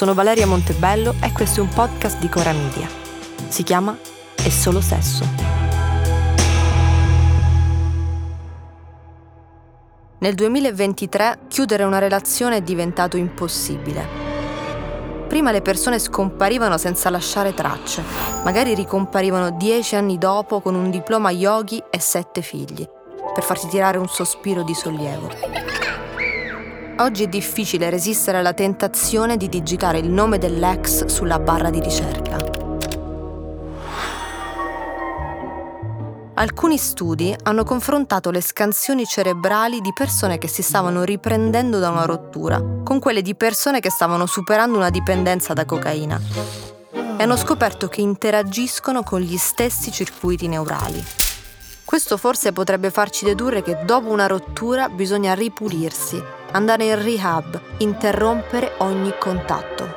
Sono Valeria Montebello e questo è un podcast di Cora Media. Si chiama È solo sesso. Nel 2023 chiudere una relazione è diventato impossibile. Prima le persone scomparivano senza lasciare tracce, magari ricomparivano dieci anni dopo con un diploma yogi e sette figli per farti tirare un sospiro di sollievo. Oggi è difficile resistere alla tentazione di digitare il nome dell'ex sulla barra di ricerca. Alcuni studi hanno confrontato le scansioni cerebrali di persone che si stavano riprendendo da una rottura con quelle di persone che stavano superando una dipendenza da cocaina e hanno scoperto che interagiscono con gli stessi circuiti neurali. Questo forse potrebbe farci dedurre che dopo una rottura bisogna ripulirsi, andare in rehab, interrompere ogni contatto.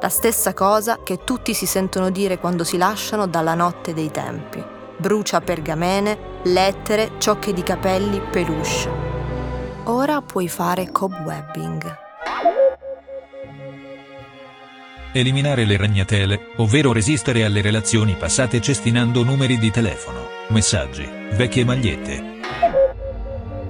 La stessa cosa che tutti si sentono dire quando si lasciano dalla notte dei tempi. Brucia pergamene, lettere, ciocche di capelli, peluche. Ora puoi fare cobwebbing. Eliminare le ragnatele, ovvero resistere alle relazioni passate cestinando numeri di telefono, messaggi, vecchie magliette.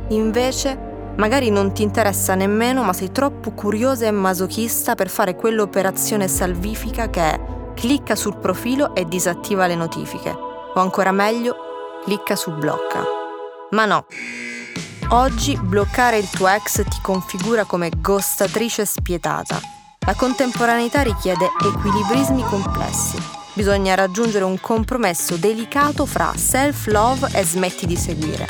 Invece, magari non ti interessa nemmeno, ma sei troppo curiosa e masochista per fare quell'operazione salvifica che è clicca sul profilo e disattiva le notifiche. O ancora meglio, clicca su blocca. Ma no. Oggi bloccare il tuo ex ti configura come ghostatrice spietata la contemporaneità richiede equilibrismi complessi. Bisogna raggiungere un compromesso delicato fra self-love e smetti di seguire.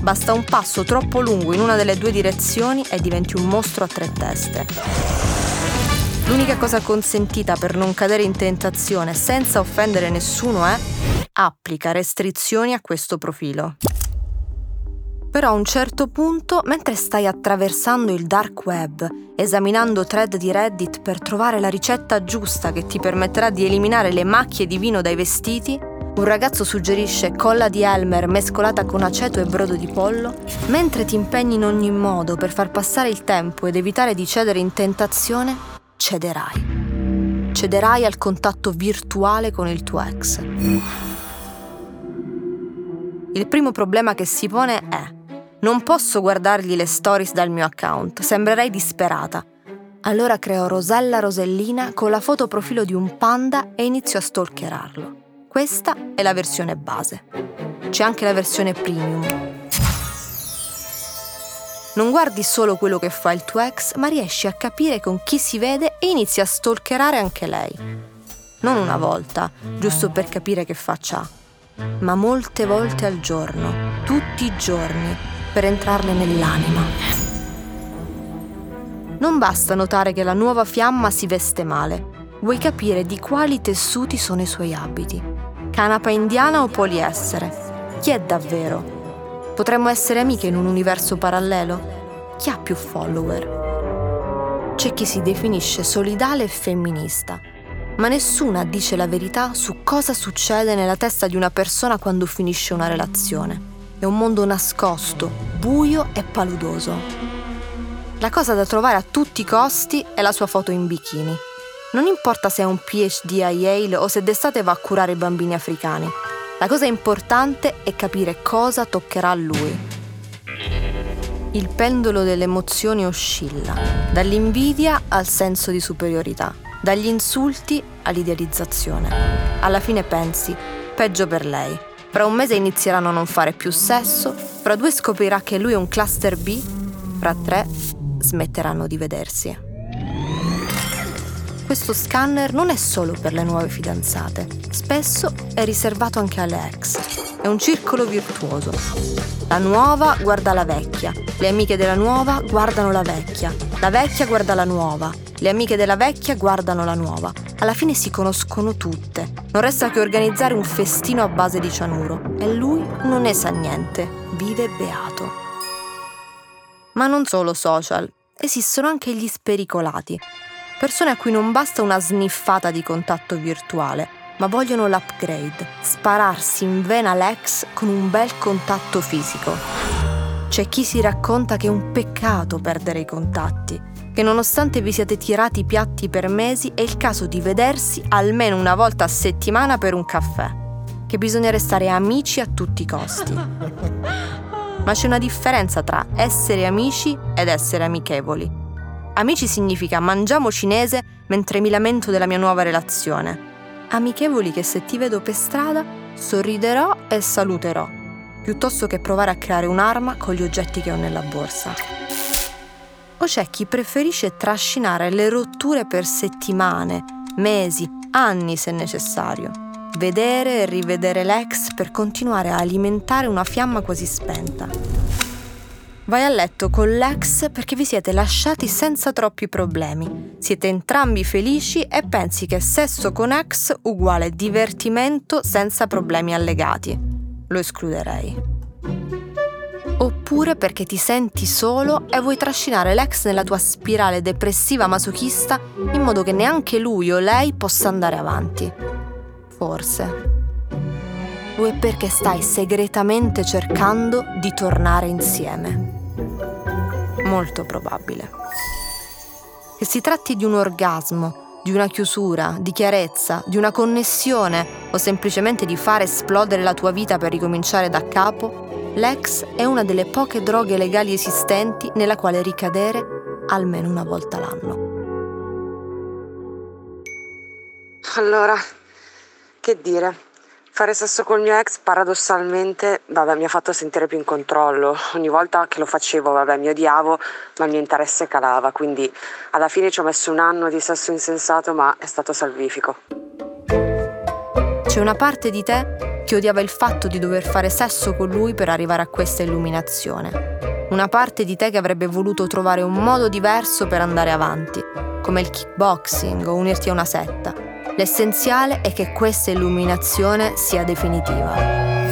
Basta un passo troppo lungo in una delle due direzioni e diventi un mostro a tre teste. L'unica cosa consentita per non cadere in tentazione senza offendere nessuno è applica restrizioni a questo profilo. Però a un certo punto, mentre stai attraversando il dark web, esaminando thread di Reddit per trovare la ricetta giusta che ti permetterà di eliminare le macchie di vino dai vestiti, un ragazzo suggerisce colla di Elmer mescolata con aceto e brodo di pollo, mentre ti impegni in ogni modo per far passare il tempo ed evitare di cedere in tentazione, cederai. Cederai al contatto virtuale con il tuo ex. Il primo problema che si pone è non posso guardargli le stories dal mio account, sembrerei disperata. Allora creo Rosella Rosellina con la foto profilo di un panda e inizio a stalkerarlo. Questa è la versione base. C'è anche la versione premium. Non guardi solo quello che fa il tuo ex, ma riesci a capire con chi si vede e inizi a stalkerare anche lei. Non una volta, giusto per capire che faccia ha, ma molte volte al giorno, tutti i giorni, per entrarle nell'anima. Non basta notare che la nuova fiamma si veste male, vuoi capire di quali tessuti sono i suoi abiti. Canapa indiana o poliessere? Chi è davvero? Potremmo essere amiche in un universo parallelo? Chi ha più follower? C'è chi si definisce solidale e femminista, ma nessuna dice la verità su cosa succede nella testa di una persona quando finisce una relazione. È un mondo nascosto, buio e paludoso. La cosa da trovare a tutti i costi è la sua foto in bikini. Non importa se è un PhD a Yale o se d'estate va a curare i bambini africani. La cosa importante è capire cosa toccherà a lui. Il pendolo delle emozioni oscilla, dall'invidia al senso di superiorità, dagli insulti all'idealizzazione. Alla fine pensi, peggio per lei, fra un mese inizieranno a non fare più sesso, fra due scoprirà che lui è un cluster B, fra tre smetteranno di vedersi. Questo scanner non è solo per le nuove fidanzate, spesso è riservato anche alle ex. È un circolo virtuoso. La nuova guarda la vecchia, le amiche della nuova guardano la vecchia, la vecchia guarda la nuova, le amiche della vecchia guardano la nuova. Alla fine si conoscono tutte. Non resta che organizzare un festino a base di cianuro. E lui non ne sa niente. Vive beato. Ma non solo social. Esistono anche gli spericolati. Persone a cui non basta una sniffata di contatto virtuale, ma vogliono l'upgrade. Spararsi in vena l'ex con un bel contatto fisico. C'è chi si racconta che è un peccato perdere i contatti che nonostante vi siate tirati piatti per mesi è il caso di vedersi almeno una volta a settimana per un caffè, che bisogna restare amici a tutti i costi. Ma c'è una differenza tra essere amici ed essere amichevoli. Amici significa mangiamo cinese mentre mi lamento della mia nuova relazione. Amichevoli che se ti vedo per strada sorriderò e saluterò, piuttosto che provare a creare un'arma con gli oggetti che ho nella borsa o c'è chi preferisce trascinare le rotture per settimane, mesi, anni se necessario. Vedere e rivedere l'ex per continuare a alimentare una fiamma quasi spenta. Vai a letto con l'ex perché vi siete lasciati senza troppi problemi. Siete entrambi felici e pensi che sesso con ex uguale divertimento senza problemi allegati. Lo escluderei oppure perché ti senti solo e vuoi trascinare l'ex nella tua spirale depressiva masochista in modo che neanche lui o lei possa andare avanti. Forse. O è perché stai segretamente cercando di tornare insieme. Molto probabile. Che si tratti di un orgasmo, di una chiusura, di chiarezza, di una connessione o semplicemente di fare esplodere la tua vita per ricominciare da capo, L'ex è una delle poche droghe legali esistenti nella quale ricadere almeno una volta l'anno. Allora, che dire? Fare sesso col mio ex paradossalmente, vabbè, mi ha fatto sentire più in controllo. Ogni volta che lo facevo, vabbè, mi odiavo, ma il mio interesse calava, quindi alla fine ci ho messo un anno di sesso insensato, ma è stato salvifico. C'è una parte di te che odiava il fatto di dover fare sesso con lui per arrivare a questa illuminazione. Una parte di te che avrebbe voluto trovare un modo diverso per andare avanti, come il kickboxing o unirti a una setta. L'essenziale è che questa illuminazione sia definitiva.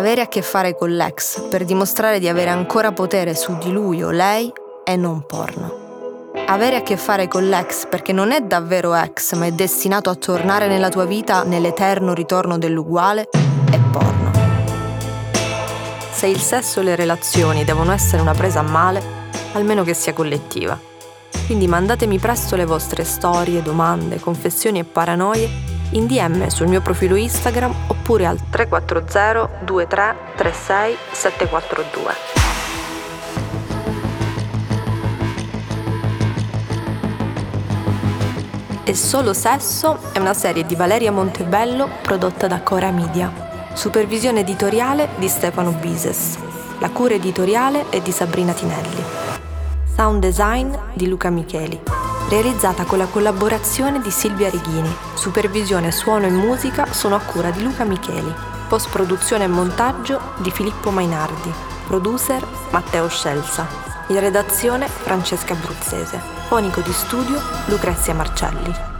Avere a che fare con l'ex per dimostrare di avere ancora potere su di lui o lei è non porno. Avere a che fare con l'ex perché non è davvero ex ma è destinato a tornare nella tua vita nell'eterno ritorno dell'uguale è porno. Se il sesso e le relazioni devono essere una presa a male, almeno che sia collettiva. Quindi mandatemi presto le vostre storie, domande, confessioni e paranoie in DM sul mio profilo Instagram oppure al 340 23 36 742. E Solo Sesso è una serie di Valeria Montebello prodotta da Cora Media. Supervisione editoriale di Stefano Bises. La cura editoriale è di Sabrina Tinelli. Sound design di Luca Micheli realizzata con la collaborazione di Silvia Righini. Supervisione suono e musica sono a cura di Luca Micheli. Post produzione e montaggio di Filippo Mainardi. Producer Matteo Scelsa. In redazione Francesca Abruzzese. Fonico di studio Lucrezia Marcelli.